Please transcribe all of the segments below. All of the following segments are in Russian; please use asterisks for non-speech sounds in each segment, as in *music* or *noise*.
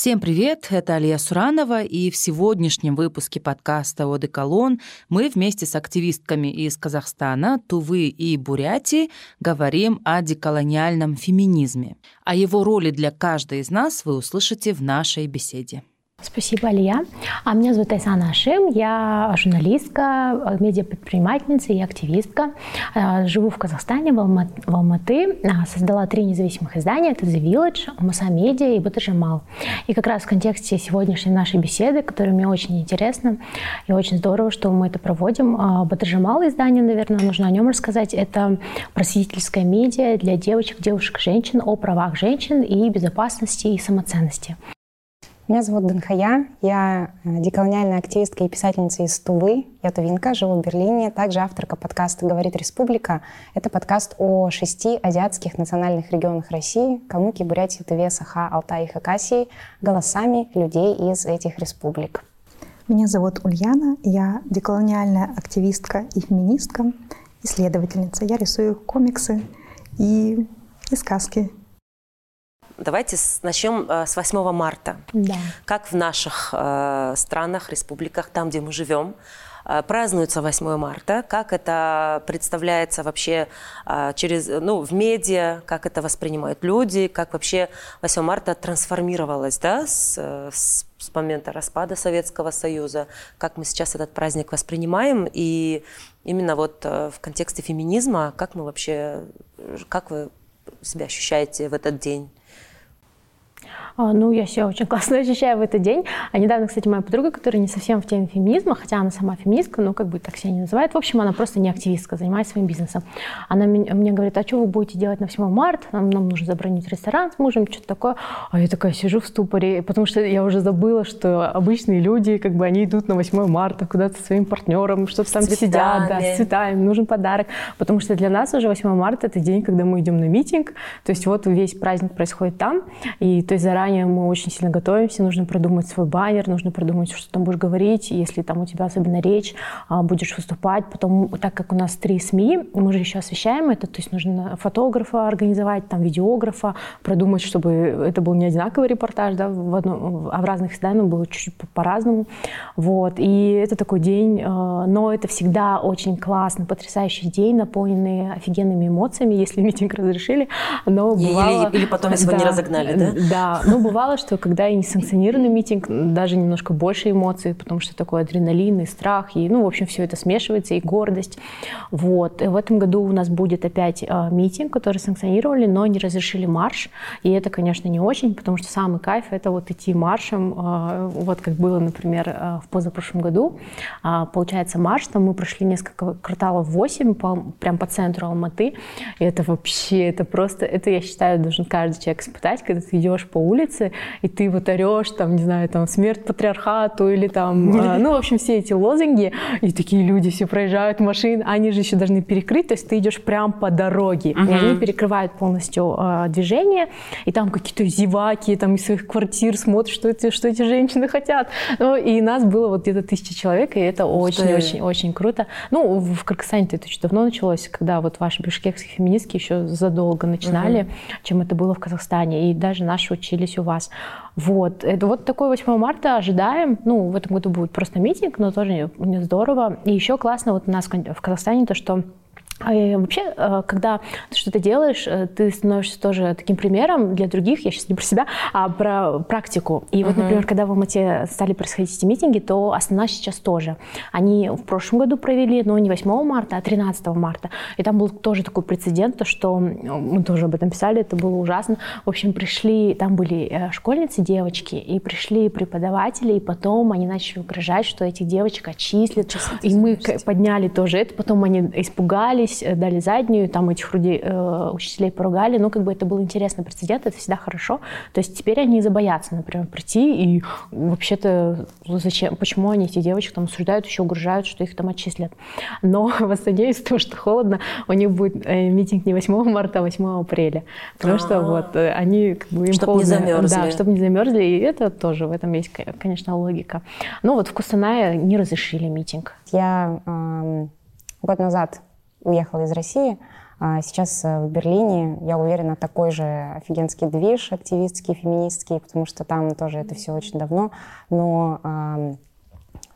Всем привет, это Алия Суранова, и в сегодняшнем выпуске подкаста «Оды Колон» мы вместе с активистками из Казахстана, Тувы и Бурятии говорим о деколониальном феминизме. О его роли для каждой из нас вы услышите в нашей беседе. Спасибо, Алия. А меня зовут Айсана Ашим, я журналистка, медиапредпринимательница и активистка. Э, живу в Казахстане, в, Алматы. Э, создала три независимых издания. Это The Village, Муса Медиа и Батажамал. И как раз в контексте сегодняшней нашей беседы, которая мне очень интересна, и очень здорово, что мы это проводим. Э, Батажамал издание, наверное, нужно о нем рассказать. Это просветительская медиа для девочек, девушек, женщин о правах женщин и безопасности и самоценности. Меня зовут Данхая, я э, деколониальная активистка и писательница из Тувы, я тувинка, живу в Берлине, также авторка подкаста «Говорит республика». Это подкаст о шести азиатских национальных регионах России – Калмыкии, Бурятии, Туве, Саха, Алтай и Хакасии – голосами людей из этих республик. Меня зовут Ульяна, я деколониальная активистка и феминистка, исследовательница. Я рисую комиксы и, и сказки Давайте начнем э, с 8 марта. Да. Как в наших э, странах, республиках, там, где мы живем, э, празднуется 8 марта, как это представляется вообще через, ну, в медиа, как это воспринимают люди, как вообще 8 марта трансформировалось да, с, с, с момента распада Советского Союза, как мы сейчас этот праздник воспринимаем, и именно вот в контексте феминизма, как мы вообще, как вы себя ощущаете в этот день? А, ну, я себя очень классно *laughs* ощущаю в этот день. А недавно, кстати, моя подруга, которая не совсем в теме феминизма, хотя она сама феминистка, ну, как бы так себя не называет. В общем, она просто не активистка, занимается своим бизнесом. Она мне говорит, а что вы будете делать на 8 марта? Нам, нам нужно забронить ресторан с мужем, что-то такое. А я такая сижу в ступоре, потому что я уже забыла, что обычные люди, как бы, они идут на 8 марта куда-то со своим партнером, что-то там цветами. сидят, да, с цветами, нужен подарок. Потому что для нас уже 8 марта это день, когда мы идем на митинг. То есть вот весь праздник происходит там. И то есть заранее заранее мы очень сильно готовимся, нужно продумать свой баннер, нужно продумать, что там будешь говорить, если там у тебя особенно речь, а, будешь выступать. Потом, так как у нас три СМИ, мы же еще освещаем это, то есть нужно фотографа организовать, там видеографа, продумать, чтобы это был не одинаковый репортаж, да, в одно, а в разных изданиях было чуть-чуть по-разному. Вот. И это такой день, а, но это всегда очень классно, потрясающий день, наполненный офигенными эмоциями, *laughs* если митинг разрешили. Но бывало... или, или потом, если да, вы не разогнали, да? Да, ну бывало, что когда и несанкционированный митинг, даже немножко больше эмоций, потому что такой адреналин и страх, и, ну, в общем, все это смешивается, и гордость. Вот. И в этом году у нас будет опять э, митинг, который санкционировали, но не разрешили марш. И это, конечно, не очень, потому что самый кайф — это вот идти маршем, э, вот как было, например, э, в позапрошлом году. Э, получается, марш, там мы прошли несколько кварталов 8, по, прям по центру Алматы. И это вообще, это просто, это, я считаю, должен каждый человек испытать, когда ты идешь по улице, улице, и ты вот орешь, там, не знаю, там, смерть патриархату или там, *laughs* а, ну, в общем, все эти лозунги, и такие люди все проезжают машин, они же еще должны перекрыть, то есть ты идешь прям по дороге, uh-huh. и они перекрывают полностью э, движение, и там какие-то зеваки там из своих квартир смотрят, что эти, что эти женщины хотят. Ну, и нас было вот где-то тысяча человек, и это очень-очень-очень круто. Ну, в Кыргызстане это очень давно началось, когда вот ваши бишкекские феминистки еще задолго начинали, uh-huh. чем это было в Казахстане, и даже наши учились у вас. Вот. Это вот такой 8 марта ожидаем. Ну, в этом году будет просто митинг, но тоже не здорово. И еще классно вот у нас в Казахстане то, что и вообще, э, когда ты что-то делаешь, э, ты становишься тоже таким примером для других, я сейчас не про себя, а про практику. И вот, uh-huh. например, когда в Алмате стали происходить эти митинги, то Астана сейчас тоже. Они в прошлом году провели, но не 8 марта, а 13 марта. И там был тоже такой прецедент, то, что мы тоже об этом писали, это было ужасно. В общем, пришли, там были э, школьницы, девочки, и пришли преподаватели, и потом они начали угрожать, что этих девочек отчислят. И мы подняли тоже это, потом они испугались, поругались, э, дали заднюю, там этих людей, э, учителей поругали, ну, как бы это был интересный прецедент, это всегда хорошо. То есть теперь они забоятся, например, прийти и вообще-то зачем, почему они эти девочек там осуждают, еще угрожают, что их там отчислят. Но *laughs* в Астане из-за того, что холодно, у них будет э, митинг не 8 марта, а 8 апреля. Потому что а. вот э, они как бы им чтобы не замерзли. Да, чтобы не замерзли, и это тоже, в этом есть, конечно, логика. Ну вот в Кустанае не разрешили митинг. Я э, год назад уехала из России, А сейчас в Берлине, я уверена, такой же офигенский движ активистский, феминистский, потому что там тоже это все очень давно. Но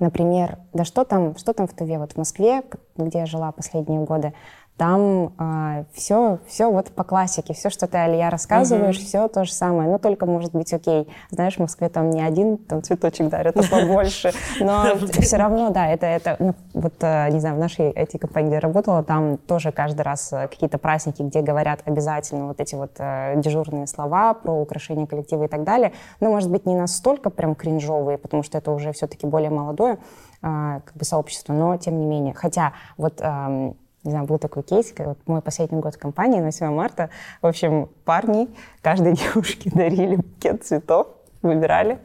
Например, да что там, что там в Туве, вот в Москве, где я жила последние годы, там э, все, все вот по классике, все, что ты, Алия, рассказываешь, uh-huh. все то же самое. Ну, только может быть окей. Знаешь, в Москве там не один там цветочек дарят, а побольше. *laughs* Но все равно, да, это, это ну, вот, э, не знаю, в нашей этой компании, где я работала, там тоже каждый раз э, какие-то праздники, где говорят обязательно вот эти вот э, дежурные слова про украшение коллектива и так далее. Ну, может быть, не настолько прям кринжовые, потому что это уже все-таки более молодое как бы сообщество, но тем не менее. Хотя вот не знаю, был такой кейс, вот мой последний год в компании, на 7 марта, в общем, парни каждой *laughs* девушке дарили букет цветов, выбирали.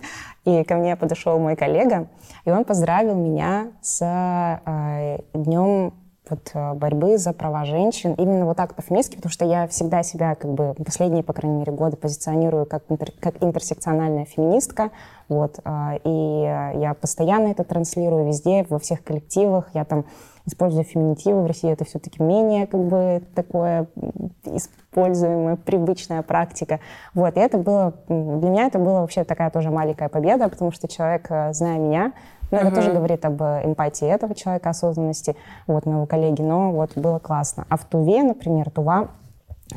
И ко мне подошел мой коллега, и он поздравил меня с э, днем вот, э, борьбы за права женщин. Именно вот так по-феминистски, потому что я всегда себя, как бы, последние, по крайней мере, годы позиционирую как, интер, как интерсекциональная феминистка. Вот, э, и я постоянно это транслирую везде, во всех коллективах. Я там используя феминитивы в России, это все-таки менее как бы такое используемая, привычная практика. Вот, и это было, для меня это была вообще такая тоже маленькая победа, потому что человек, э, зная меня, ну, это uh-huh. тоже говорит об эмпатии этого человека, осознанности, вот, моего коллеги, но вот было классно. А в Туве, например, Тува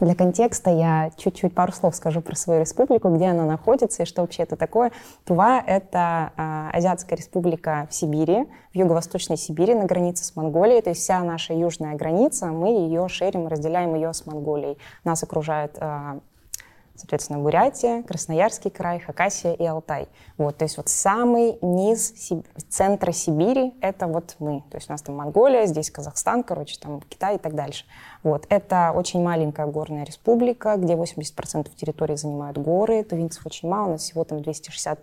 для контекста я чуть-чуть пару слов скажу про свою республику, где она находится и что вообще это такое. Тува — это э, Азиатская республика в Сибири, в юго-восточной Сибири, на границе с Монголией. То есть вся наша южная граница, мы ее шерим, разделяем ее с Монголией. Нас окружает э, соответственно, Бурятия, Красноярский край, Хакасия и Алтай. Вот, то есть вот самый низ Сиб... центра Сибири — это вот мы. То есть у нас там Монголия, здесь Казахстан, короче, там Китай и так дальше. Вот, это очень маленькая горная республика, где 80% территории занимают горы, тувинцев очень мало, у нас всего там 260-270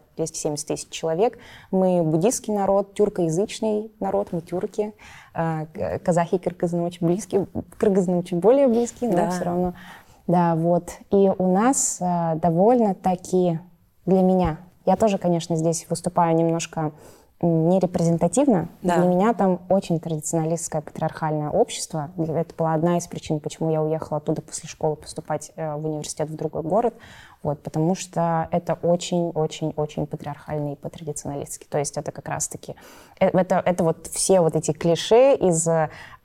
тысяч человек. Мы буддийский народ, тюркоязычный народ, мы тюрки. А, казахи и кыргызы очень близкие, кыргызы чуть более близкие, но да. все равно да, вот. И у нас э, довольно-таки для меня, я тоже, конечно, здесь выступаю немножко не репрезентативно. Да. Для меня там очень традиционалистское патриархальное общество. Это была одна из причин, почему я уехала оттуда после школы поступать э, в университет в другой город. Вот, потому что это очень-очень-очень патриархальный и патрадиционалистский. То есть это как раз-таки... Э, это, это вот все вот эти клише из,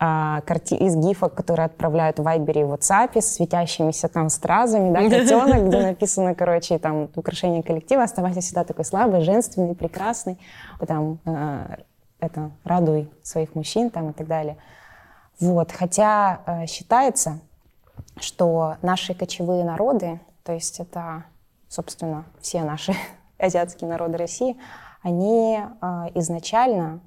а, карти, из гифок, которые отправляют в Вайбере и WhatsApp с светящимися там стразами, да, *laughs* котенок, где написано, короче, там, украшение коллектива, оставайся всегда такой слабый, женственный, прекрасный, там, а, это, радуй своих мужчин там и так далее. Вот, хотя э, считается, что наши кочевые народы, то есть это, собственно, все наши *laughs* азиатские народы России, они э, изначально,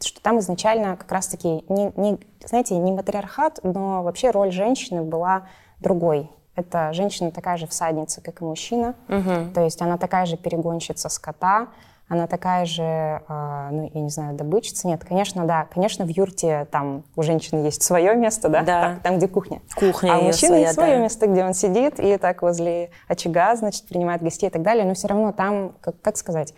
что там изначально как раз-таки, не, не, знаете, не матриархат, но вообще роль женщины была другой. Это женщина такая же всадница, как и мужчина, угу. то есть она такая же перегонщица скота, она такая же, э, ну, я не знаю, добычица. Нет, конечно, да. Конечно, в юрте там у женщины есть свое место, да? Да. Там, там где кухня. Кухня А у мужчины есть свое да. место, где он сидит и так возле очага, значит, принимает гостей и так далее. Но все равно там, как, как сказать,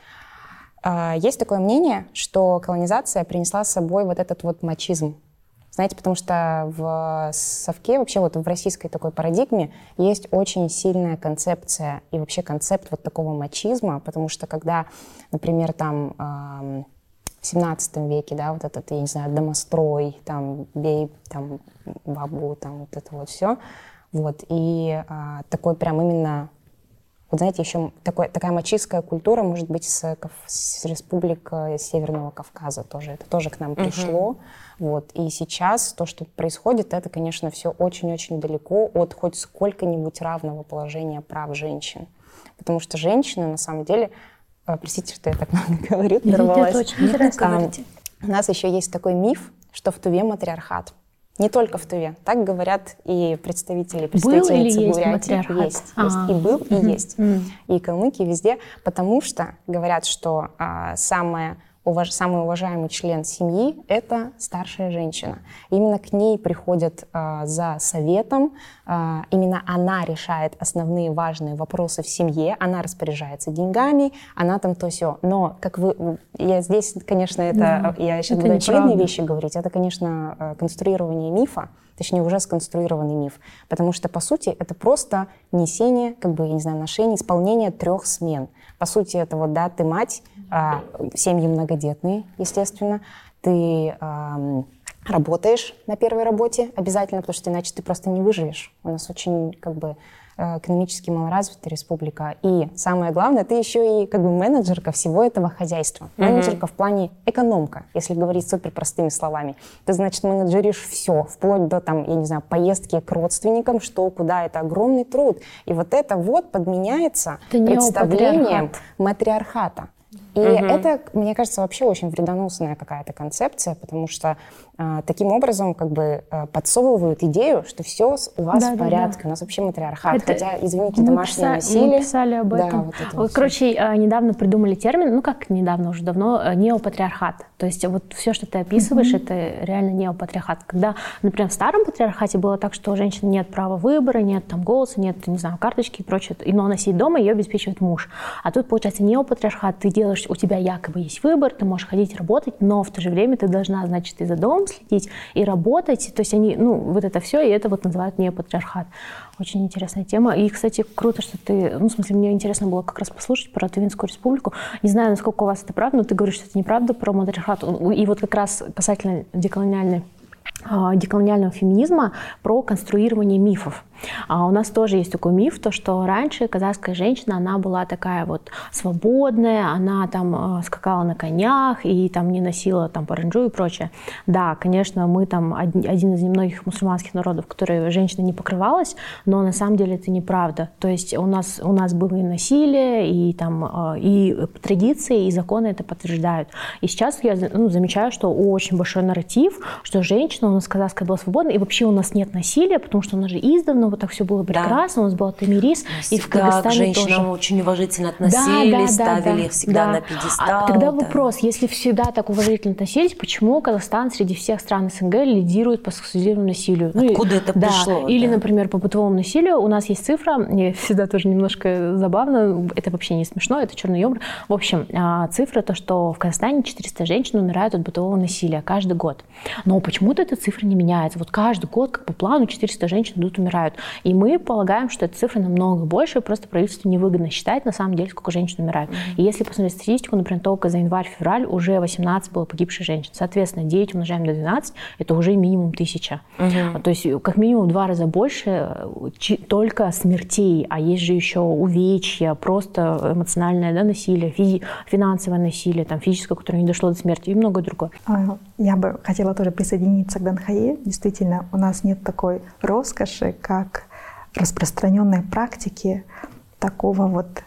э, есть такое мнение, что колонизация принесла с собой вот этот вот мачизм. Знаете, потому что в совке, вообще вот в российской такой парадигме есть очень сильная концепция и вообще концепт вот такого мачизма, потому что когда, например, там в 17 веке, да, вот этот, я не знаю, домострой, там, бей, там, бабу, там, вот это вот все, вот, и а, такой прям именно вот знаете, еще такой, такая мачистская культура может быть с, с республик Северного Кавказа тоже. Это тоже к нам пришло. Uh-huh. Вот. И сейчас то, что происходит, это, конечно, все очень-очень далеко от хоть сколько-нибудь равного положения прав женщин. Потому что женщины, на самом деле, э, простите, что я так *laughs* много говорю, дорвалась. Это очень интересно. У нас еще есть такой миф, что в Туве матриархат. Не только в Туве. Так говорят и представители, представительницы был или Бурятии. Есть, есть, есть. И был, и есть. И калмыки везде. Потому что говорят, что а, самое уваж... самый уважаемый член семьи — это старшая женщина. Именно к ней приходят э, за советом, э, именно она решает основные важные вопросы в семье, она распоряжается деньгами, она там то все. Но, как вы, я здесь, конечно, это, да, я сейчас буду очевидные вещи говорить, это, конечно, конструирование мифа, точнее, уже сконструированный миф. Потому что, по сути, это просто несение, как бы, я не знаю, ношение, исполнение трех смен. По сути, это вот, да, ты мать, а, семьи многодетные, естественно, ты а, работаешь на первой работе обязательно, потому что иначе ты просто не выживешь. У нас очень, как бы, Э, экономически малоразвитая республика. И самое главное, ты еще и как бы менеджерка всего этого хозяйства. Mm-hmm. Менеджерка в плане экономка, если говорить супер простыми словами. Ты, значит, менеджеришь все, вплоть до, там, я не знаю, поездки к родственникам, что, куда. Это огромный труд. И вот это вот подменяется это представлением матриархата. И угу. это, мне кажется, вообще очень вредоносная какая-то концепция, потому что таким образом как бы а, подсовывают идею, что все у вас да, в порядке, да, да. у нас вообще матриархат, это... хотя, извините, мы домашнее писали, насилие. Мы писали об этом. Да, вот это вот Короче, все. А, недавно придумали термин, ну как недавно, уже давно, э, неопатриархат. То есть вот все, что ты описываешь, mm это реально неопатриархат. Когда, например, в старом патриархате было так, что у женщины нет права выбора, нет там голоса, нет, не знаю, карточки и прочее, но она сидит дома, ее обеспечивает муж. А тут, получается, неопатриархат, ты делаешь, у тебя якобы есть выбор, ты можешь ходить работать, но в то же время ты должна, значит, и за следить, и работать. То есть они, ну, вот это все, и это вот называют не патриархат. Очень интересная тема. И, кстати, круто, что ты... Ну, в смысле, мне интересно было как раз послушать про Тувинскую республику. Не знаю, насколько у вас это правда, но ты говоришь, что это неправда про матриархат. И вот как раз касательно деколониальной деколониального феминизма про конструирование мифов. А у нас тоже есть такой миф, то что раньше казахская женщина, она была такая вот свободная, она там э, скакала на конях и там не носила там паранджу и прочее. Да, конечно, мы там один из немногих мусульманских народов, которые женщина не покрывалась, но на самом деле это неправда. То есть у нас, у нас было и насилие, и там э, и традиции, и законы это подтверждают. И сейчас я ну, замечаю, что очень большой нарратив, что женщина нас казахская была свободна, и вообще у нас нет насилия, потому что у нас же издавна вот так все было прекрасно, да. у нас был Тамирис, и в Кыргызстане к женщинам тоже. очень уважительно относились, да, да, ставили да, их всегда да. на пьедестал. А тогда да. вопрос, если всегда так уважительно относились, почему Казахстан среди всех стран СНГ лидирует по сексуальному насилию? Ну, Откуда ну, это да. пришло? Или, да. например, по бытовому насилию у нас есть цифра, мне *laughs* всегда тоже немножко забавно, это вообще не смешно, это черный юмор. В общем, а, цифра то, что в Казахстане 400 женщин умирают от бытового насилия каждый год. Но почему-то эта цифра не меняется. Вот каждый год, как по плану, 400 женщин идут умирают. И мы полагаем, что эта цифра намного больше, просто правительству невыгодно считать на самом деле, сколько женщин умирает. Mm-hmm. И если посмотреть статистику, например, только за январь-февраль уже 18 было погибших женщин. Соответственно, 9 умножаем на 12, это уже минимум тысяча. Mm-hmm. То есть как минимум в два раза больше только смертей, а есть же еще увечья, просто эмоциональное да, насилие, физи- финансовое насилие, там, физическое, которое не дошло до смерти и многое другое. Я бы хотела тоже присоединиться к Данхае. Действительно, у нас нет такой роскоши, как распространенной практики такого вот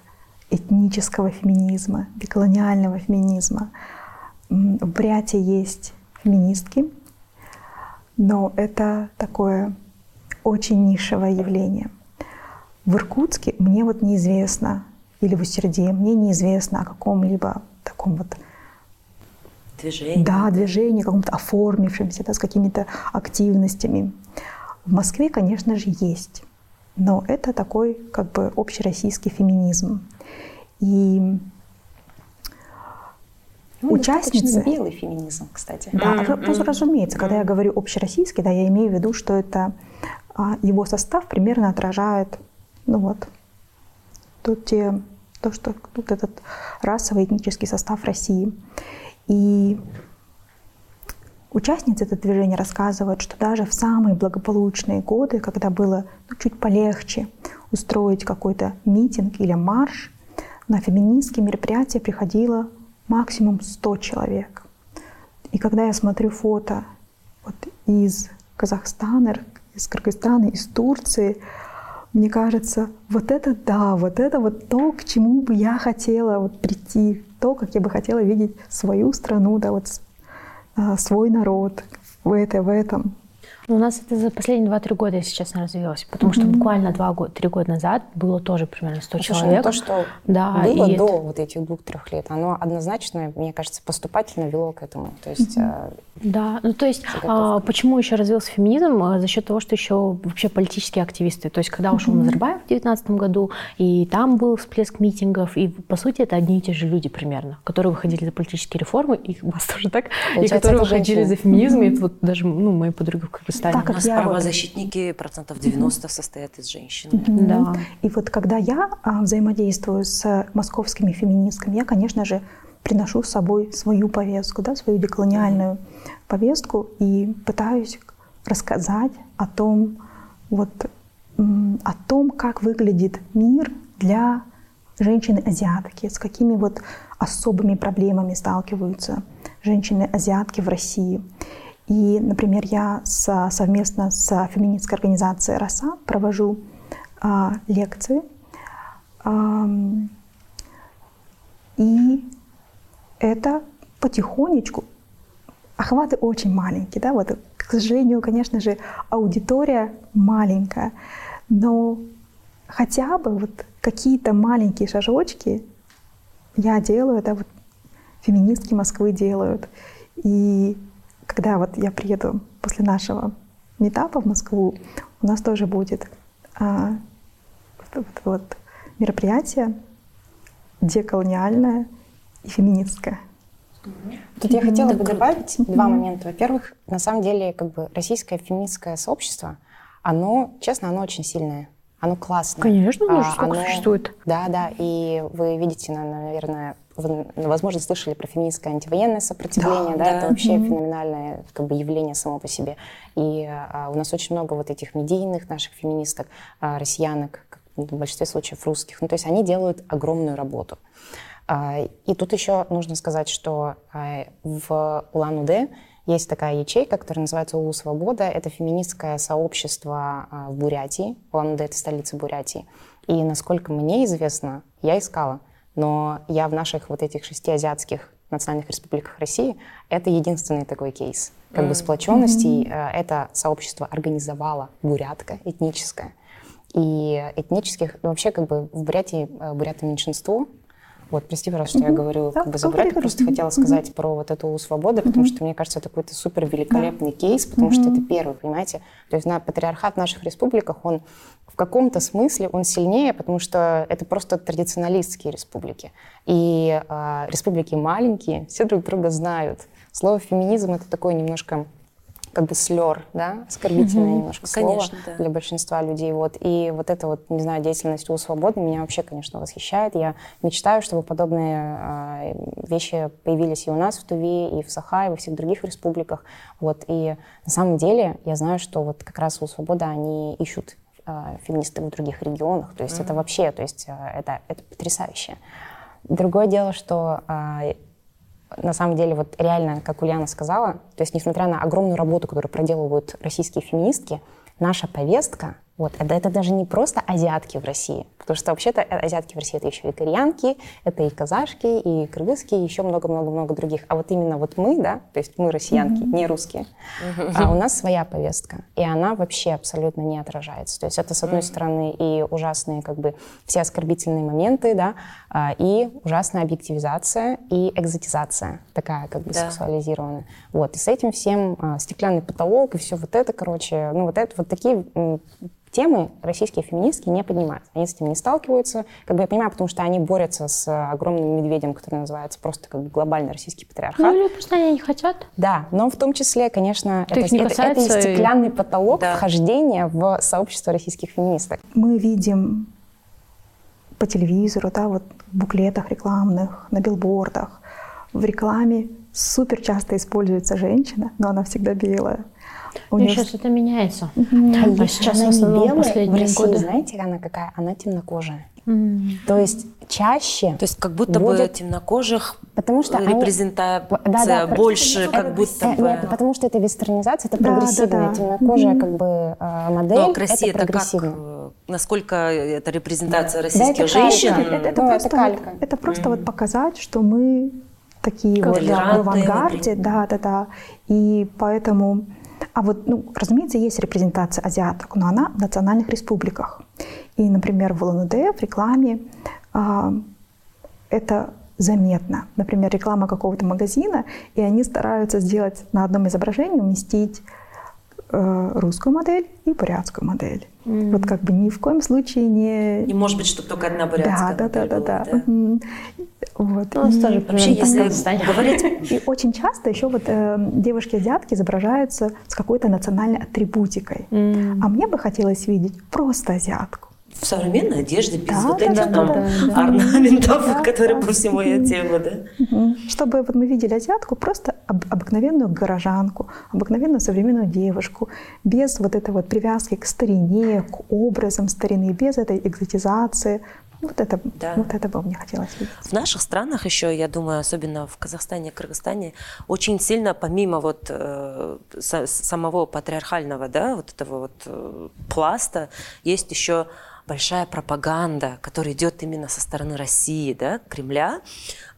этнического феминизма, деколониального феминизма. В Бряте есть феминистки, но это такое очень нишевое явление. В Иркутске мне вот неизвестно, или в Усерде, мне неизвестно о каком-либо таком вот движении. Да, движении, каком-то оформившемся, да, с какими-то активностями. В Москве, конечно же, есть но это такой как бы общероссийский феминизм. И ну, участницы... белый феминизм, кстати. Да, mm-hmm. разумеется, когда я говорю общероссийский, да, я имею в виду, что это а, его состав примерно отражает, ну вот, то, те, то что вот этот расовый этнический состав России. И Участницы этого движения рассказывают, что даже в самые благополучные годы, когда было ну, чуть полегче устроить какой-то митинг или марш, на феминистские мероприятия приходило максимум 100 человек. И когда я смотрю фото вот из Казахстана, из Кыргызстана, из Турции, мне кажется, вот это да, вот это вот то, к чему бы я хотела вот прийти, то, как я бы хотела видеть свою страну, да, вот а, свой народ в, это, в этом. Ну, у нас это за последние 2-3 года, если честно, развилось. Потому mm-hmm. что буквально 2-3 года назад было тоже примерно 100 Слушай, человек. то, что да, было до это... вот этих двух-трех лет, оно однозначно, мне кажется, поступательно вело к этому. То есть mm-hmm. Да, ну то есть а, почему еще развился феминизм? А, за счет того, что еще вообще политические активисты. То есть когда ушел mm-hmm. Назарбаев в 2019 году, и там был всплеск митингов, и по сути это одни и те же люди примерно, которые выходили за политические реформы, и у вас тоже так, Получается, и которые выходили женщины. за феминизм, mm-hmm. и вот даже ну, мои подруги в стали. Так У нас я вот- правозащитники процентов 90 состоят из женщин. Мгм. Да. И вот когда я а, взаимодействую с московскими феминистками, я, конечно же, приношу с собой свою повестку, да, свою деколониальную повестку и пытаюсь рассказать о том, вот, о том, как выглядит мир для женщины-азиатки, с какими вот особыми проблемами сталкиваются женщины-азиатки в России. И, например, я со- совместно с феминистской организацией «Роса» провожу а, лекции. Ам, и это потихонечку, охваты очень маленькие, да, вот, к сожалению, конечно же, аудитория маленькая, но хотя бы вот какие-то маленькие шажочки я делаю, да, вот феминистки Москвы делают. И когда вот я приеду после нашего метапа в Москву, у нас тоже будет а, вот, вот- мероприятие деколониальное и феминистское. Тут я хотела бы добавить два момента. Во-первых, на самом деле, как бы российское феминистское сообщество, оно, честно, оно очень сильное. Оно классное. Конечно, оно же А, столько существует. Да, да. И вы видите, на- наверное, вы, возможно, слышали про феминистское антивоенное сопротивление. Да, Да, это вообще феноменальное как бы, явление само по себе. И а, у нас очень много вот этих медийных наших феминисток, а, россиянок, в большинстве случаев русских. Ну, то есть они делают огромную работу. А, И тут еще нужно сказать, что а, в Улан-Удэ есть такая ячейка, которая называется УЛУ Свобода. Это феминистское сообщество а, в Бурятии. Улан-Удэ — это столица Бурятии. И насколько мне известно, я искала, но я в наших вот этих шести азиатских национальных республиках России это единственный такой кейс. Как бы сплоченности э, это сообщество организовала бурятка этническое. И этнических, вообще как бы в Бурятии э, буряты меньшинство. Вот, прости, пожалуйста, что я говорю Да, как бы за говори, бурятов, говори. просто хотела сказать про вот эту свободу, потому что мне кажется, это какой-то супер великолепный кейс, потому что это первый, понимаете? То есть на патриархат в наших республиках, он в каком-то смысле он сильнее, потому что это просто традиционалистские республики. И а, республики маленькие, все друг друга знают. Слово феминизм это такое немножко как бы слер, да, оскорбительное немножко слово Конечно, да. для большинства людей. Вот. И вот эта вот, не знаю, деятельность у свободы меня вообще, конечно, восхищает. Я мечтаю, чтобы подобные а, вещи появились и у нас в Туве, и в Саха, и во всех других республиках. Вот. И на самом деле я знаю, что вот как раз у свободы они ищут а, феминисты в других регионах. То есть это вообще, то есть а, это, это потрясающе. Другое дело, что на самом деле, вот реально, как Ульяна сказала, то есть несмотря на огромную работу, которую проделывают российские феминистки, наша повестка, вот, это, это даже не просто азиатки в России, потому что вообще-то э, азиатки в России это еще и кореянки, это и казашки, и кыргызские, и еще много-много-много других. А вот именно вот мы, да, то есть мы россиянки, не русские, а у нас своя повестка, и она вообще абсолютно не отражается. То есть это, с одной стороны, и ужасные как бы все оскорбительные моменты, да, а, и ужасная объективизация и экзотизация, такая как бы Да. сексуализированная. Вот, и с этим всем а, стеклянный потолок и все вот это, короче, ну вот это вот такие темы российские феминистки не поднимают. Они с этим не сталкиваются. Как бы я понимаю, потому что они борются с а, огромным медведем, который называется просто как бы глобальный российский патриархат. Ну или просто они не хотят. Да, но в том числе, конечно, Это не это- это и- стеклянный потолок Да. вхождения в сообщество российских феминисток. Мы видим по телевизору, да, вот в буклетах рекламных, на билбордах, в рекламе супер часто используется женщина, но она всегда белая. У Ну, неё сейчас это меняется. А А если сейчас она в не белая, в последние России, годы. знаете, она какая? Она темнокожая. М. То есть чаще... То есть как будто бы Будет- темнокожих Потому что они- репрезентация Да, да, больше, это- как будто э, бы... Нет, потому что это вестернизация, это Да, прогрессивная, да, да. темнокожая как бы э, модель. Но Россия это это как, прогрессивно. э, насколько это репрезентация Да, российских это женщин? калька. Это, это Ну, просто, это калька. вот, это просто вот показать, что мы такие вот да, в авангарде, да, да, да. И поэтому, а вот, ну, разумеется, есть репрезентация азиаток, но она в национальных республиках. И, например, в Улан-Удэ в рекламе а, это заметно. Например, реклама какого-то магазина, и они стараются сделать на одном изображении уместить э, русскую модель и бурятскую модель. Mm-hmm. Вот как бы ни в коем случае не... Не может быть, что только одна бурятская. Да, да, да, да, да. да. Вот. Ну, и тоже вообще, если говорить... И очень часто еще вот э, девушки-азиатки изображаются с какой-то национальной атрибутикой. Mm. А мне бы хотелось видеть просто азиатку в современной одежде, без да, вот этих да, там да, да, орнаментов, да, которые да. по всему ее телу, да? Чтобы вот мы видели азиатку, просто об, обыкновенную горожанку, обыкновенную современную девушку, без вот этой вот привязки к старине, к образам старины, без этой экзотизации, вот это, да. вот это бы мне хотелось видеть. В наших странах еще, я думаю, особенно в Казахстане Кыргызстане, очень сильно, помимо вот э, самого патриархального, да, вот этого вот э, пласта, есть еще большая пропаганда, которая идет именно со стороны России, да, Кремля,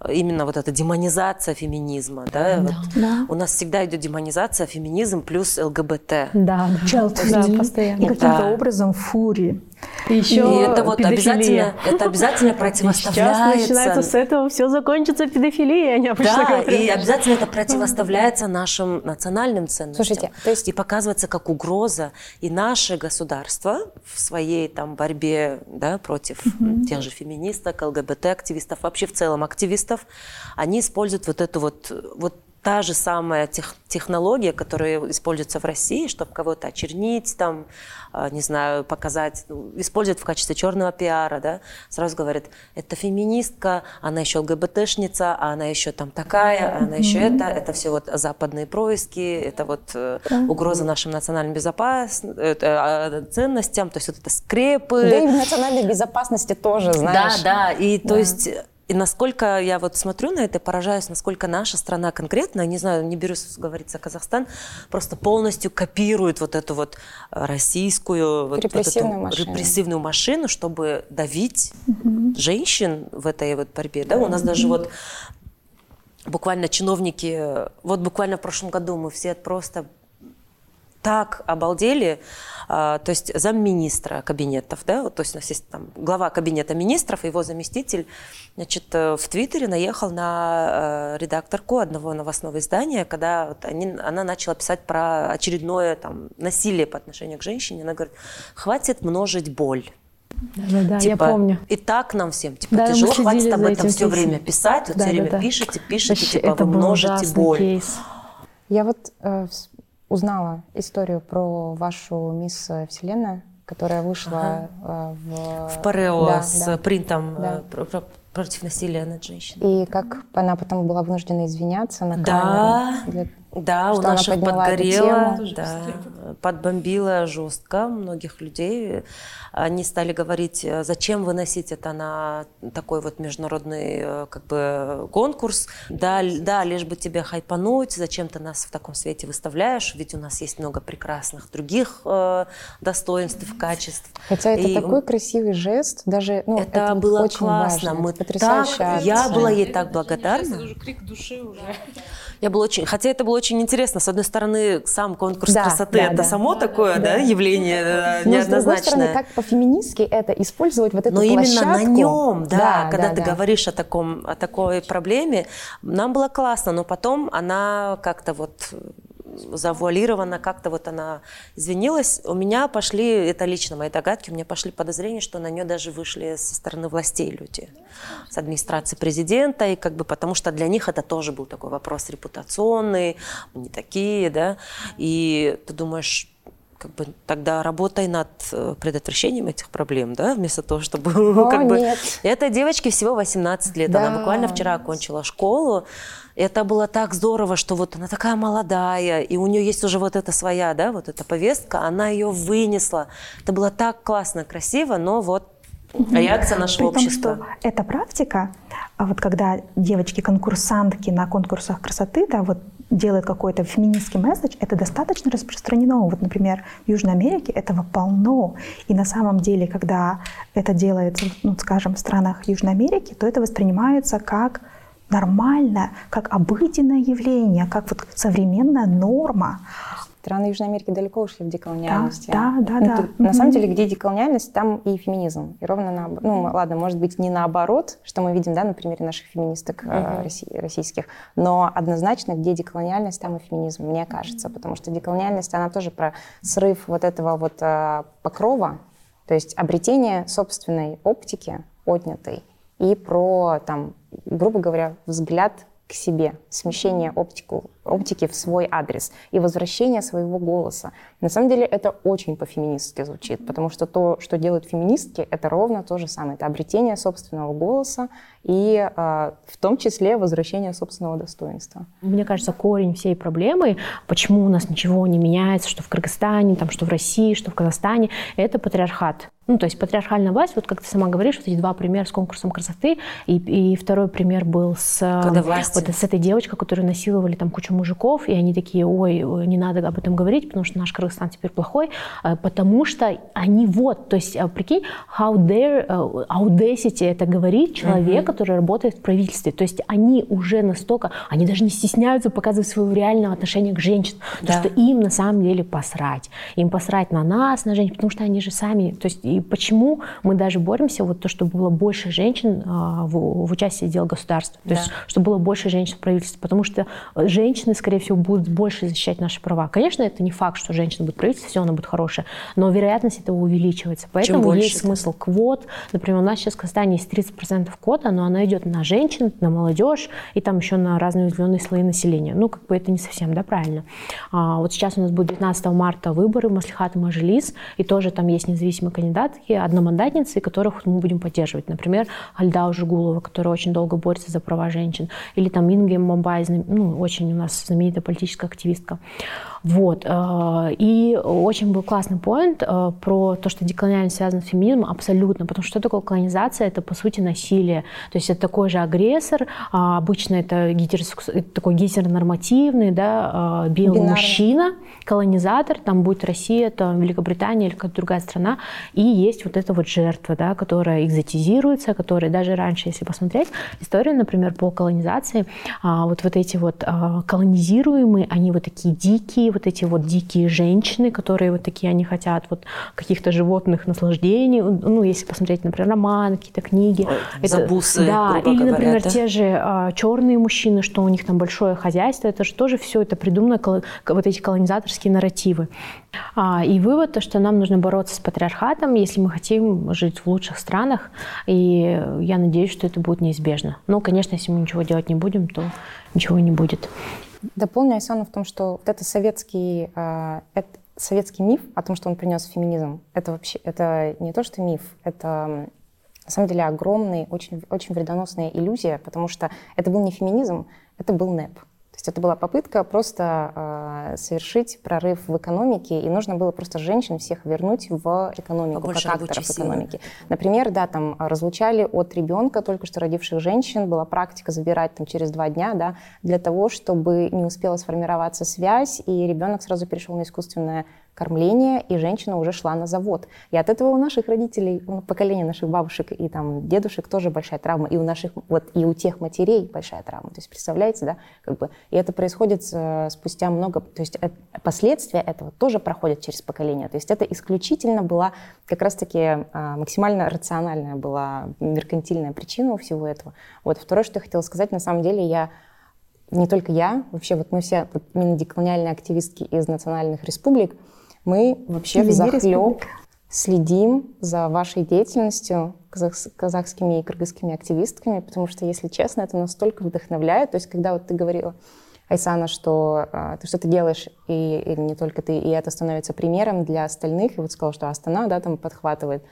именно вот эта демонизация феминизма, да, да. Вот да. у нас всегда идет демонизация, феминизм плюс ЛГБТ. Да, да. да постоянно. И каким-то образом фури. И еще и это вот обязательно, это обязательно *laughs* противоставляется. Сейчас начинается с этого, все закончится педофилией, они Да, говорят. и обязательно это противоставляется нашим национальным ценностям. Слушайте, то есть... И показывается как угроза. И наше государство в своей там борьбе да, против угу. тех же феминисток, ЛГБТ-активистов, вообще в целом активистов, они используют вот эту вот, вот та же самая тех, технология, которая используется в России, чтобы кого-то очернить, там, а, не знаю, показать, ну, используют в качестве черного пиара, да, сразу говорят, это феминистка, она еще ЛГБТшница, а она еще там такая, а она еще это, это все вот западные происки, это вот э, угроза нашим национальным безопасностям, а, ценностям, то есть вот это скрепы. Да и в национальной безопасности тоже, знаешь. Да, да, и то есть и насколько я вот смотрю на это поражаюсь, насколько наша страна конкретно, не знаю, не берусь говорить за Казахстан, просто полностью копирует вот эту вот российскую вот, репрессивную, вот машину. репрессивную машину, чтобы давить угу. женщин в этой вот борьбе. Да? У нас даже вот буквально чиновники, вот буквально в прошлом году мы все просто так обалдели, а, то есть замминистра кабинетов, да, то есть у нас есть там глава кабинета министров, его заместитель, значит, э, в Твиттере наехал на э, редакторку одного новостного издания, когда вот они, она начала писать про очередное там насилие по отношению к женщине, она говорит, хватит множить боль. Да, да, типа, я помню. И так нам всем, типа, да, тяжело, хватит об этом все время писать, вот да, все да, время да. пишите, пишите, Вообще, типа, вы множите боль. Кейс. Я вот э, узнала историю про вашу мисс Вселенная, которая вышла ага. в... В Парео да, с да. принтом да. Э, против насилия над женщиной. И как она потом была вынуждена извиняться на да. Для да, у наших подгорело, да, подбомбило жестко многих людей. Они стали говорить, э, зачем выносить это на такой вот международный э, как бы конкурс. Да, да, лишь бы тебя хайпануть, зачем ты нас в таком свете выставляешь, ведь у нас есть много прекрасных других э, достоинств, качеств. Хотя это и, такой красивый жест, даже ну, это, это было очень классно. Важно, Мы так, я была ей так благодарна. Это уже крик души уже. Я была очень, хотя это было очень интересно. С одной стороны, сам конкурс да, красоты да, это да. само такое, да, да явление э, Но неоднозначное. с другой стороны, как по-феминистски это использовать вот эту Но площадку. именно на нем, да, да когда да, ты да. говоришь о таком, о такой проблеме, нам было классно, но потом она как-то вот завуалирована, как-то вот она извинилась. У меня пошли, это лично мои догадки, у меня пошли подозрения, что на нее даже вышли со стороны властей люди, с администрации президента, и как бы потому что для них это тоже был такой вопрос репутационный, не такие, да, и ты думаешь, как бы тогда работай над э, предотвращением этих проблем, да, вместо того, чтобы О, *laughs* как нет. бы... Этой девочке всего 18 лет, да. она буквально вчера окончила школу, это было так здорово, что вот она такая молодая, и у нее есть уже вот эта своя, да, вот эта повестка, она ее вынесла. Это было так классно, красиво, но вот реакция нашего При том, общества. Что эта практика, а вот когда девочки-конкурсантки на конкурсах красоты, да, вот делают какой-то феминистский месседж, это достаточно распространено. Вот, например, в Южной Америке этого полно. И на самом деле, когда это делается, ну, скажем, в странах Южной Америки, то это воспринимается как нормально, как обыденное явление, как вот современная норма. страны Южной Америки далеко ушли в деколониальности. Да, да, ну, да. Тут, да. На самом деле, где деколониальность, там и феминизм. И ровно на, ну, ладно, может быть, не наоборот, что мы видим, да, на примере наших феминисток uh-huh. россий, российских, но однозначно, где деколониальность, там и феминизм, мне кажется, потому что деколониальность, она тоже про срыв вот этого вот э, покрова, то есть обретение собственной оптики отнятой и про, там, грубо говоря, взгляд к себе, смещение оптику, оптики в свой адрес и возвращение своего голоса. На самом деле это очень по-феминистски звучит, потому что то, что делают феминистки, это ровно то же самое. Это обретение собственного голоса и э, в том числе возвращение собственного достоинства. Мне кажется, корень всей проблемы, почему у нас ничего не меняется, что в Кыргызстане, там, что в России, что в Казахстане, это патриархат. Ну, то есть патриархальная власть, вот как ты сама говоришь, вот эти два примера с конкурсом красоты, и, и второй пример был с, Когда власти. вот, с этой девочкой, которую насиловали там кучу мужиков, и они такие, ой, не надо об этом говорить, потому что наш Кыргызстан теперь плохой, потому что они вот, то есть, прикинь, how dare, audacity это говорит человек, uh-huh. который работает в правительстве, то есть они уже настолько, они даже не стесняются показывать свое реальное отношение к женщинам, да. потому что им на самом деле посрать, им посрать на нас, на женщин, потому что они же сами, то есть и почему мы даже боремся, вот то, чтобы было больше женщин а, в, в участии дел государства, то да. есть чтобы было больше женщин в правительстве, потому что женщины, скорее всего, будут больше защищать наши права. Конечно, это не факт, что женщина будет в правительстве, все она будет хорошая, но вероятность этого увеличивается. Поэтому есть смысл квот. Например, у нас сейчас в Казахстане есть 30% квота, но она идет на женщин, на молодежь и там еще на разные уязвленные слои населения. Ну, как бы это не совсем, да, правильно. А, вот сейчас у нас будет 19 марта выборы в Маслихат и Мажилис, и тоже там есть независимый кандидатки, одномандатницы, которых мы будем поддерживать. Например, Альдау Жигулова, которая очень долго борется за права женщин, или там Инга Иманбай, ну, очень у нас знаменитая политическая активистка. Вот. Э, и очень был классный point э, про то, что деколониальность связана с феминизмом, абсолютно, потому что что такое колонизация? Это, по сути, насилие. То есть это такой же агрессор, а обычно это, гетеросекс... такой гетеронормативный, да, э, белый Бинарный. мужчина, колонизатор, там будет Россия, это Великобритания или какая-то другая страна, и есть вот эта вот жертва, да, которая экзотизируется, которая даже раньше, если посмотреть, история, например, по колонизации, а, вот вот эти вот колонизируемые, они вот такие дикие, вот эти вот дикие женщины, которые вот такие, они хотят вот каких-то животных наслаждений. Ну, если посмотреть, например, романы, какие-то книги. Забусы, это, Да, или, говоря, например, да? те же а, черные мужчины, что у них там большое хозяйство, это же тоже все это придумано, вот эти колонизаторские нарративы. А, и вывод, то, что нам нужно бороться с патриархатом, если мы хотим жить в лучших странах, и я надеюсь, что это будет неизбежно. Но, конечно, если мы ничего делать не будем, то ничего не будет. Дополню Айсану в том, что вот это советский, э, это советский миф о том, что он принес феминизм, это вообще это не то, что миф, это на самом деле огромная, очень, очень вредоносная иллюзия, потому что это был не феминизм, это был НЭП. То есть это была попытка просто э, совершить прорыв в экономике, и нужно было просто женщин всех вернуть в экономику, Побольше как акторов силы. экономики. Например, да, там разлучали от ребенка только что родивших женщин, была практика забирать там через два дня, да, для того, чтобы не успела сформироваться связь, и ребенок сразу перешел на искусственное кормление, и женщина уже шла на завод. И от этого у наших родителей, у поколения наших бабушек и там дедушек тоже большая травма, и у наших, вот и у тех матерей большая травма. То есть представляете, да, как бы, и это происходит э, спустя много, то есть это, последствия этого тоже проходят через поколение. То есть это исключительно была как раз-таки э, максимально рациональная была меркантильная причина у всего этого. Вот второе, что я хотела сказать, на самом деле я не только я, вообще вот мы все вот именно деколониальные активистки из национальных республик, мы вообще взахлеб следим за вашей деятельностью казах, казахскими и кыргызскими активистками, потому что, если честно, это настолько вдохновляет. То есть, когда вот ты говорила, Айсана, что э, ты что-то делаешь, и, и не только ты, и это становится примером для остальных, и вот сказала, что Астана, да, там подхватывает.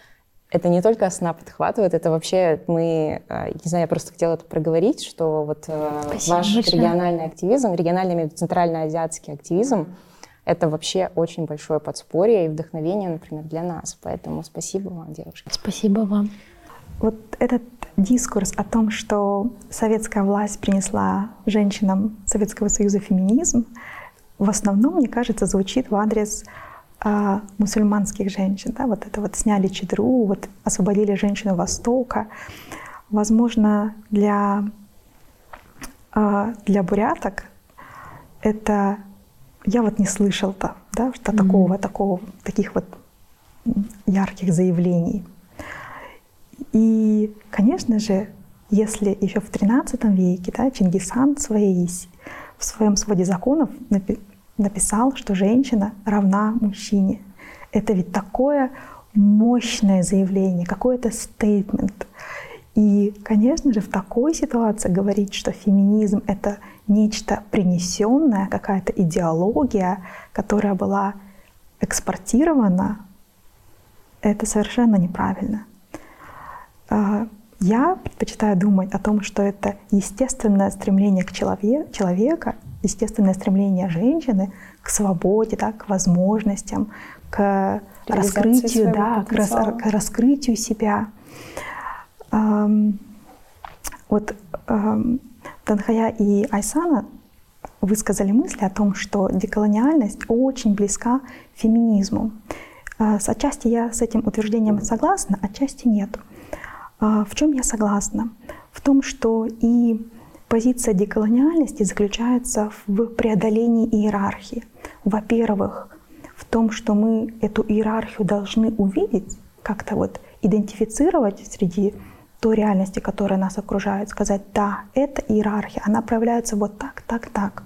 Это не только Астана подхватывает, это вообще мы, э, не знаю, я просто хотела это проговорить, что вот э, ваш большое. региональный активизм, региональный центральноазиатский активизм, это вообще очень большое подспорье и вдохновение, например, для нас. Поэтому спасибо вам, девушки. Спасибо вам. Вот этот дискурс о том, что советская власть принесла женщинам Советского Союза феминизм, в основном, мне кажется, звучит в адрес э, мусульманских женщин. Да? Вот это вот сняли чедру, вот освободили женщину Востока. Возможно, для, э, для буряток это я вот не слышал-то, да, что mm-hmm. такого, такого, таких вот ярких заявлений. И, конечно же, если еще в XIII веке да, Чингисхан своей, в своем своде законов написал, что женщина равна мужчине, это ведь такое мощное заявление, какой-то стейтмент. И, конечно же, в такой ситуации говорить, что феминизм — это нечто принесенное, какая-то идеология, которая была экспортирована, это совершенно неправильно. А, я предпочитаю думать о том, что это естественное стремление к человек, человека, естественное стремление женщины к свободе, да, к возможностям, к раскрытию, да, к, рас, к раскрытию себя. Вот Танхая и Айсана высказали мысли о том, что деколониальность очень близка феминизму. Э, отчасти я с этим утверждением согласна, отчасти нет. Э, в чем я согласна? В том, что и позиция деколониальности заключается в преодолении иерархии. Во-первых, в том, что мы эту иерархию должны увидеть, как-то вот идентифицировать среди той реальности, которая нас окружает, сказать, да, это иерархия, она проявляется вот так, так, так.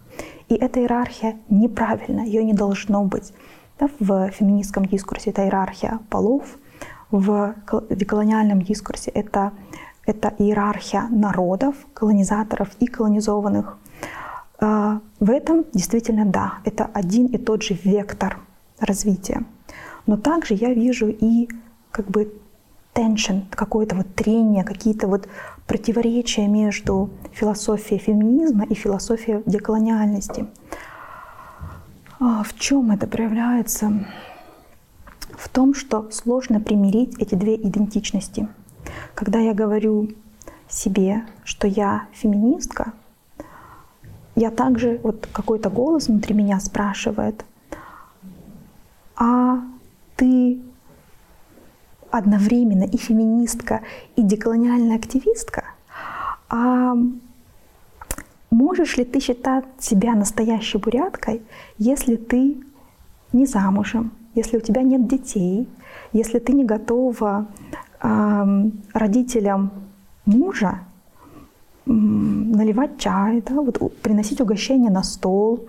И эта иерархия неправильна, ее не должно быть. Да, в феминистском дискурсе это иерархия полов, в деколониальном дискурсе это, это иерархия народов, колонизаторов и колонизованных. А, в этом действительно да, это один и тот же вектор развития. Но также я вижу и как бы tension, какое-то вот трение, какие-то вот противоречия между философией феминизма и философией деколониальности. А в чем это проявляется? В том, что сложно примирить эти две идентичности. Когда я говорю себе, что я феминистка, я также, вот какой-то голос внутри меня спрашивает, а ты одновременно и феминистка, и деколониальная активистка, а можешь ли ты считать себя настоящей буряткой, если ты не замужем, если у тебя нет детей, если ты не готова э, родителям мужа наливать чай, да, вот, приносить угощение на стол,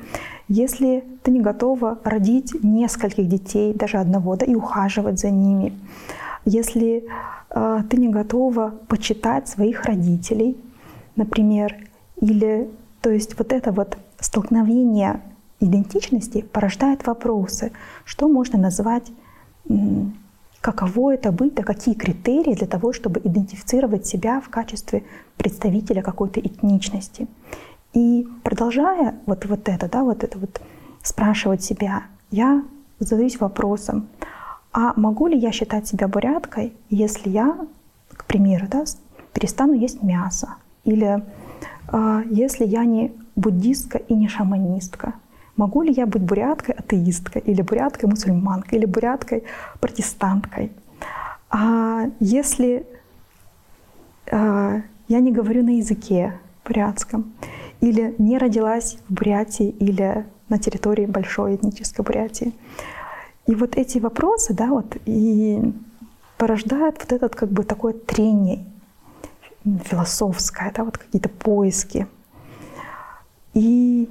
если ты не готова родить нескольких детей, даже одного, да, и ухаживать за ними, если э, ты не готова почитать своих родителей, например, или то есть вот это вот столкновение идентичности порождает вопросы, что можно назвать, каково это быть, да какие критерии для того, чтобы идентифицировать себя в качестве представителя какой-то этничности. И продолжая вот, вот это, да, вот это вот спрашивать себя, я задаюсь вопросом, а могу ли я считать себя буряткой, если я, к примеру, да, перестану есть мясо? Или э, если я не буддистка и не шаманистка? Могу ли я быть буряткой атеисткой, или буряткой мусульманкой, или буряткой протестанткой? А если э, я не говорю на языке бурятском, или не родилась в Бурятии или на территории большой этнической Бурятии, и вот эти вопросы, да, вот и порождают вот этот как бы такое трение философское, да, вот какие-то поиски. И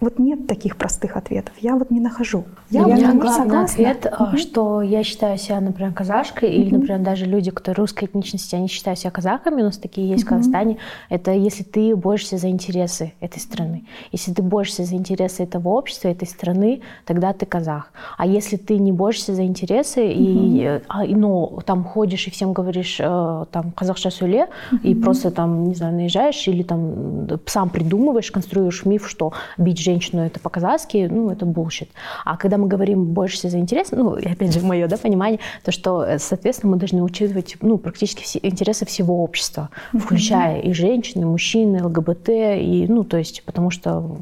вот нет таких простых ответов. Я вот не нахожу. Я У меня главный согласна. ответ, угу. что я считаю себя, например, казашкой, угу. или, например, даже люди, которые русской этничности, они считают себя казахами, у нас такие есть угу. в Казахстане. Это если ты борешься за интересы этой страны. Если ты борешься за интересы этого общества, этой страны, тогда ты казах. А если ты не борешься за интересы, угу. и, а, и, ну, там ходишь и всем говоришь, э, там, казахша суле, угу. и просто там, не знаю, наезжаешь, или там сам придумываешь, конструируешь миф, что бить женщину это по-казахски, ну, это bullshit. А когда мы говорим больше за интерес, ну, опять же, мое да, понимание, то, что, э, соответственно, мы должны учитывать ну, практически все интересы всего общества, включая и женщины, и мужчины, ЛГБТ, и, ну, то есть, потому что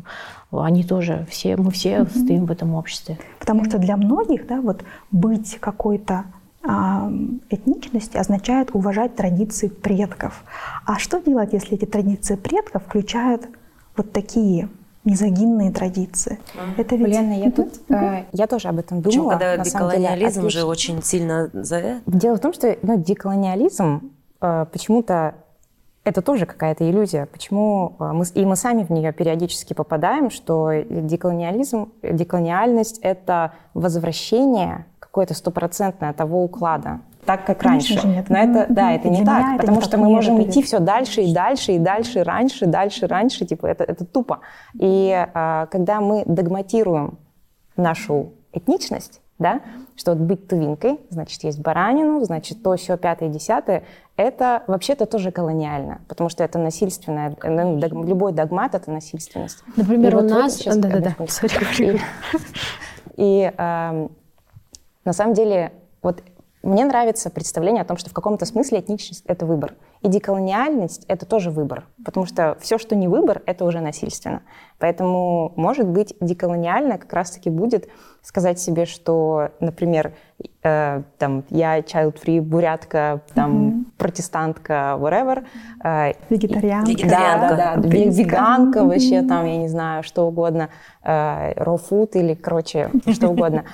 они тоже все, мы все mm-hmm. стоим в этом обществе. Потому что для многих, да, вот быть какой-то этничности означает уважать традиции предков. А что делать, если эти традиции предков включают вот такие мизогинные традиции. Это ведь... Лена, я тут, *laughs* э, я тоже об этом думала. Причем, когда деколониализм деле, же очень сильно за Дело в том, что ну, деколониализм э, почему-то это тоже какая-то иллюзия. Почему э, мы, и мы сами в нее периодически попадаем, что деколониализм, деколониальность — это возвращение какое-то стопроцентное того уклада, так, как Конечно раньше. Нет. Но это, да, это не так, это потому что мы можем идти все дальше и дальше и дальше, раньше, дальше, раньше, типа это, это тупо. И а, когда мы догматируем нашу этничность, да, что вот быть тувинкой, значит, есть баранину, значит, то, все, пятое, десятое, это вообще-то тоже колониально, потому что это насильственное, ну, любой догмат — это насильственность. Например, и у вот нас... Да-да-да, И, и э, на самом деле вот мне нравится представление о том, что в каком-то смысле этничность — это выбор. И деколониальность — это тоже выбор, потому что все, что не выбор, это уже насильственно. Поэтому, может быть, деколониально как раз-таки будет сказать себе, что, например, э, там, я child-free бурятка, там, mm-hmm. протестантка, whatever. Э, вегетарианка. Да, да, да, веганка mm-hmm. вообще, там, я не знаю, что угодно, э, raw food или, короче, что угодно.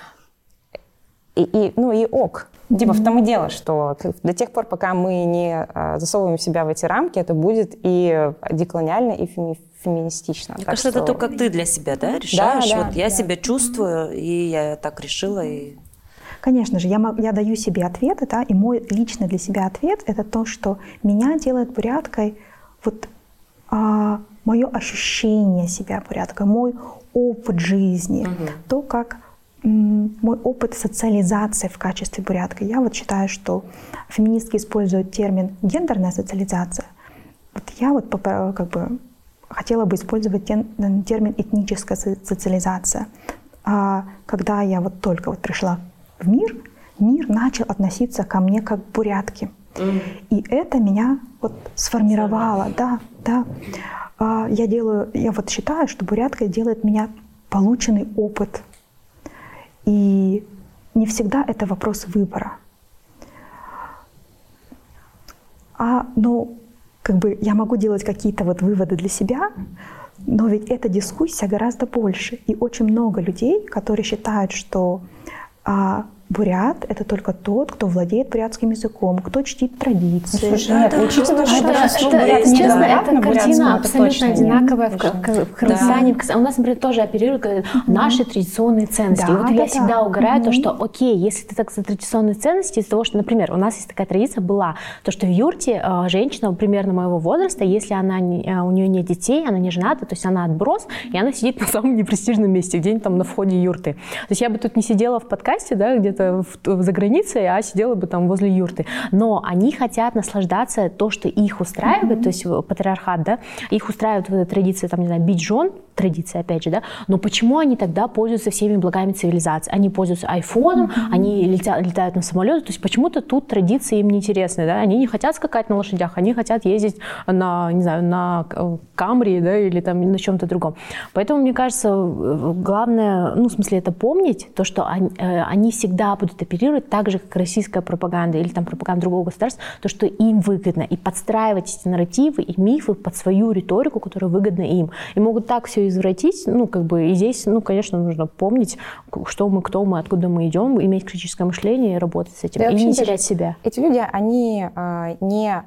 И, и, ну и ок. Типа в том и дело, что до тех пор, пока мы не а, засовываем себя в эти рамки, это будет и деколониально, и феми феминистично. Мне кажется, что... это то, как ты для себя да, решаешь. Да, да, вот я да. себя чувствую, и я так решила. И... Конечно же, я, я даю себе ответы, да, и мой личный для себя ответ — это то, что меня делает буряткой вот а, мое ощущение себя буряткой, мой опыт жизни, угу. то, как мой опыт социализации в качестве бурятка. Я вот считаю, что феминистки используют термин гендерная социализация. Вот я вот как бы хотела бы использовать термин этническая социализация. А когда я вот только вот пришла в мир, мир начал относиться ко мне как к бурятке. И это меня вот сформировало, да, да. А я делаю, я вот считаю, что бурятка делает меня полученный опыт и не всегда это вопрос выбора. А, ну, как бы я могу делать какие-то вот выводы для себя, но ведь эта дискуссия гораздо больше. И очень много людей, которые считают, что а, бурят — это только тот, кто владеет бурятским языком, кто чтит традиции. Слушай, нет, это, учитывая, что это, это, честно, это картина абсолютно одинаковая в, в Кыргызстане. Да. У нас, например, тоже оперируют наши традиционные ценности. Да, и вот да, я да. всегда угораю то, что окей, если ты так за традиционные ценности, из того, что, например, у нас есть такая традиция была, то, что в юрте э, женщина примерно моего возраста, если она не, э, у нее нет детей, она не жената, то есть она отброс, и она сидит на самом *laughs* непрестижном месте, где-нибудь там на входе юрты. То есть я бы тут не сидела в подкасте, да, где-то где-то в, за границей, а сидела бы там возле юрты. Но они хотят наслаждаться то, что их устраивает, mm-hmm. то есть патриархат, да, их устраивает вот эта традиция, там, не знаю, бить жен, традиция, опять же, да, но почему они тогда пользуются всеми благами цивилизации? Они пользуются айфоном, mm-hmm. они летят, летают на самолете, то есть почему-то тут традиции им неинтересны, да, они не хотят скакать на лошадях, они хотят ездить на, не знаю, на Камри, да, или там на чем-то другом. Поэтому, мне кажется, главное, ну, в смысле, это помнить, то, что они, э, они всегда будут оперировать так же, как российская пропаганда или там пропаганда другого государства, то, что им выгодно, и подстраивать эти нарративы и мифы под свою риторику, которая выгодна им. И могут так все извратить, ну, как бы, и здесь, ну, конечно, нужно помнить, что мы, кто мы, откуда мы идем, иметь критическое мышление и работать с этим, да, и не терять себя. Эти люди, они э, не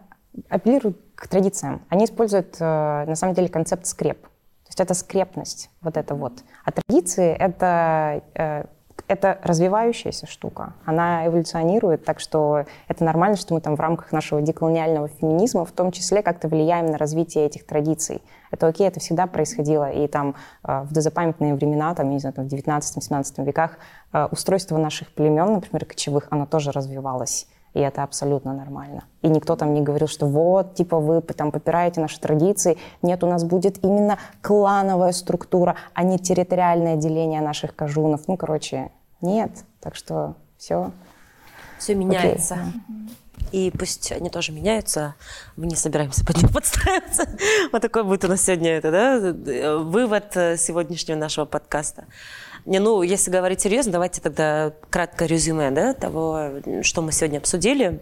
апеллируют к традициям, они используют, э, на самом деле, концепт скреп. То есть это скрепность, вот это вот. А традиции — это э, это развивающаяся штука. Она эволюционирует, так что это нормально, что мы там в рамках нашего деколониального феминизма в том числе как-то влияем на развитие этих традиций. Это окей, это всегда происходило. И там э, в дозапамятные времена, там, не знаю, там, в 19-17 веках э, устройство наших племен, например, кочевых, оно тоже развивалось. И это абсолютно нормально. И никто там не говорил, что вот, типа, вы там попираете наши традиции. Нет, у нас будет именно клановая структура, а не территориальное деление наших кожунов. Ну, короче, нет. Так что все. Все меняется. Okay. И пусть они тоже меняются, мы не собираемся под них подстраиваться. *laughs* Вот такой будет у нас сегодня это, да, вывод сегодняшнего нашего подкаста. Не, ну, если говорить серьезно, давайте тогда кратко резюме да, того, что мы сегодня обсудили.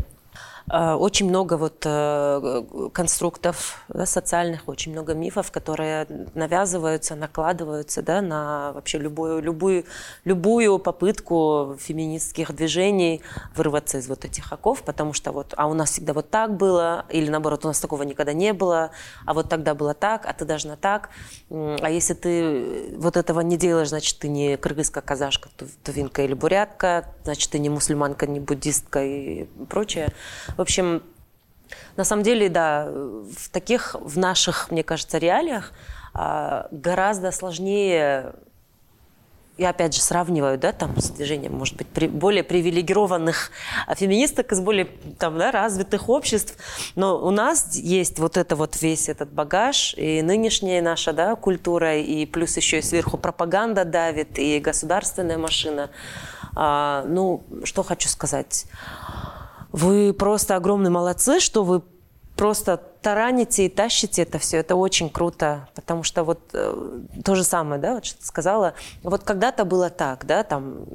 Э, очень много вот э, конструктов да, социальных, очень много мифов, которые навязываются, накладываются да, на вообще любую, любую, любую попытку феминистских движений вырваться из вот этих оков, потому что вот, а у нас всегда вот так было, или наоборот, у нас такого никогда не было, а вот тогда было так, а ты должна так. А если ты вот этого не делаешь, значит, ты не кыргызка, казашка, тувинка или бурятка, значит, ты не мусульманка, не буддистка и прочее. В общем, на самом деле, да, в таких, в наших, мне кажется, реалиях а, гораздо сложнее я опять же сравниваю, да, там с движением, может быть, при, более привилегированных феминисток из более там, да, развитых обществ, но у нас есть вот это вот весь этот багаж, и нынешняя наша, да, культура, и плюс еще и сверху пропаганда давит, и государственная машина. А, ну, что хочу сказать. Вы просто огромные молодцы, что вы просто тараните и тащите это все, это очень круто, потому что вот э, то же самое, да, вот что ты сказала, вот когда-то было так, да, там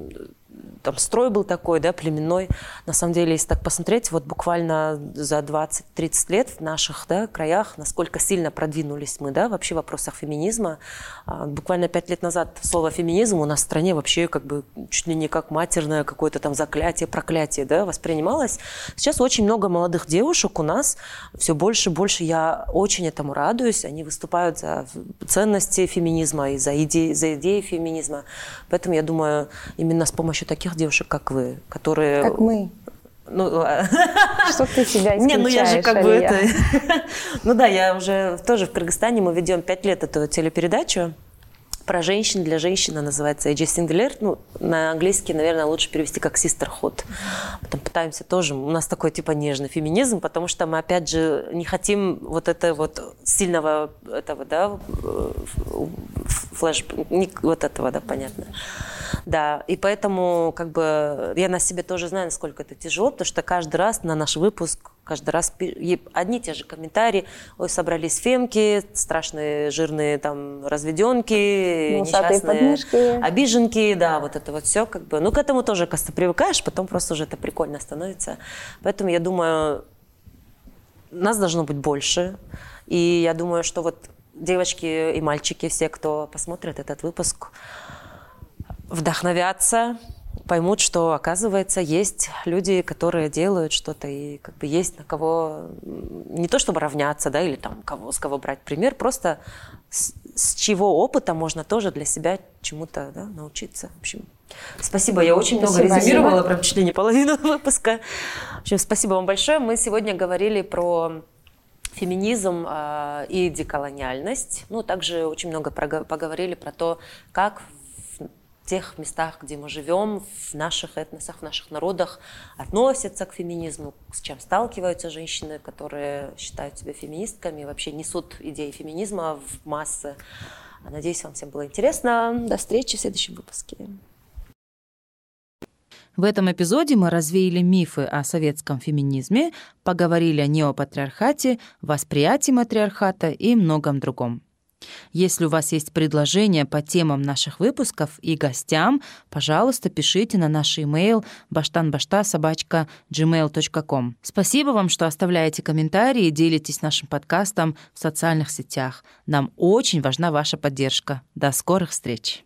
там строй был такой, да, племенной. На самом деле, если так посмотреть, вот буквально за 20-30 лет в наших да, краях, насколько сильно продвинулись мы, да, вообще в вопросах феминизма. А, буквально 5 лет назад слово феминизм у нас в стране вообще как бы чуть ли не как матерное какое-то там заклятие, проклятие, да, воспринималось. Сейчас очень много молодых девушек у нас, все больше и больше. Я очень этому радуюсь. Они выступают за ценности феминизма и за идеи, за идеи феминизма. Поэтому я думаю, именно с помощью таких девушек, как вы, которые... Как мы. Ну, *laughs* что ты себя исключаешь, Не, ну я же как бы это... *laughs* ну да, я уже тоже в Кыргызстане, мы ведем пять лет эту телепередачу про женщин для женщины называется AJ Singler. Ну, на английский, наверное, лучше перевести как sisterhood. Потом пытаемся тоже, у нас такой типа нежный феминизм, потому что мы, опять же, не хотим вот это вот сильного этого, да, флэш, вот этого, да, понятно. Да, и поэтому как бы я на себе тоже знаю, насколько это тяжело, потому что каждый раз на наш выпуск каждый раз одни и те же комментарии. Ой, собрались фемки, страшные жирные там разведенки, несчастные подмышки. обиженки, да, вот это вот все как бы. Ну, к этому тоже, кажется, привыкаешь, потом просто уже это прикольно становится. Поэтому я думаю, нас должно быть больше. И я думаю, что вот девочки и мальчики, все, кто посмотрит этот выпуск, вдохновятся, поймут, что, оказывается, есть люди, которые делают что-то, и как бы есть на кого не то чтобы равняться, да, или там кого, с кого брать пример, просто с, с чего опыта можно тоже для себя чему-то да, научиться. В общем, спасибо, я очень спасибо, много резюмировала, спасибо. прям чуть ли не половину *laughs* выпуска. В общем, спасибо вам большое. Мы сегодня говорили про феминизм э, и деколониальность. Ну, также очень много поговорили про то, как тех местах, где мы живем, в наших этносах, в наших народах относятся к феминизму, с чем сталкиваются женщины, которые считают себя феминистками, вообще несут идеи феминизма в массы. Надеюсь, вам всем было интересно. До встречи в следующем выпуске. В этом эпизоде мы развеяли мифы о советском феминизме, поговорили о неопатриархате, восприятии матриархата и многом другом. Если у вас есть предложения по темам наших выпусков и гостям, пожалуйста, пишите на наш email bashtanbashta.gmail.com. Спасибо вам, что оставляете комментарии и делитесь нашим подкастом в социальных сетях. Нам очень важна ваша поддержка. До скорых встреч!